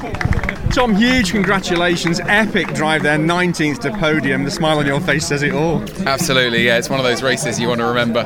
Thank you. Tom, huge congratulations. Epic drive there, 19th to podium. The smile on your face says it all. Absolutely, yeah. It's one of those races you want to remember.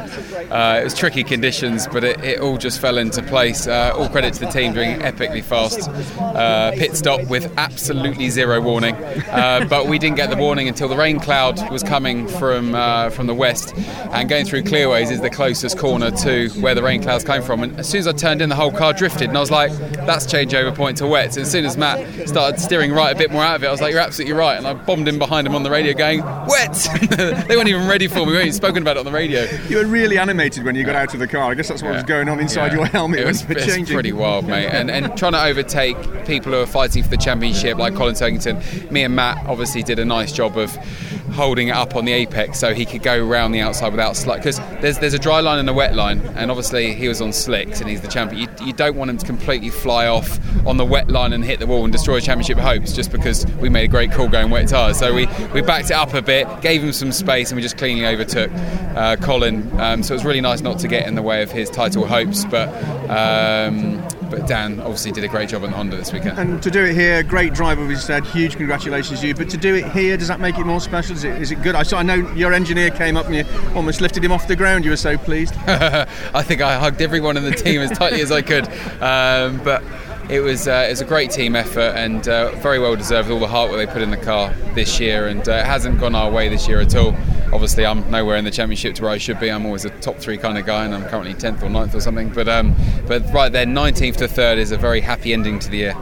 Uh, it was tricky conditions, but it, it, all just fell into place. Uh, all credit to the team doing epically fast. Uh, pit stop with absolutely zero warning. Uh, but we didn't get the warning until the rain cloud was coming from uh, from the west. And going through Clearways is the closest corner to where the rain clouds came from. And as soon as I turned in, the whole car drifted. And I was like, that's changeover point to wet. And as soon as Matt started steering right a bit more out of it, I was like, you're absolutely right. And I bombed in behind him on the radio going, wet! they weren't even ready for me. We weren't even spoken about it on the radio. You were really animated when you got out of the car. I guess that's what yeah. was going on inside yeah. your helmet. It was, was pretty wild, mate. And, and trying to overtake people who are fighting for the championship, like Colin Turkington. Me and Matt obviously did a nice job of holding it up on the apex so he could go around the outside without slack. Because there's there's a dry line and a wet line, and obviously he was on slicks and he's the champion. You, you don't want him to completely fly off on the wet line and hit the wall and destroy championship hopes just because we made a great call going wet tyres. So we, we backed it up a bit, gave him some space, and we just cleanly overtook uh, Colin. Um, so it was really nice not to get in the way of his title hopes, but. Um, but Dan obviously did a great job on Honda this weekend. And to do it here, great driver, we said, huge congratulations to you. But to do it here, does that make it more special? Is it, is it good? I saw, I know your engineer came up and you almost lifted him off the ground. You were so pleased. I think I hugged everyone in the team as tightly as I could. Um, but it was uh, it was a great team effort and uh, very well deserved all the hard work they put in the car this year and uh, it hasn't gone our way this year at all. Obviously I'm nowhere in the championship to where I should be. I'm always a top three kind of guy and I'm currently 10th or 9th or something but um, but right there 19th to 3rd is a very happy ending to the year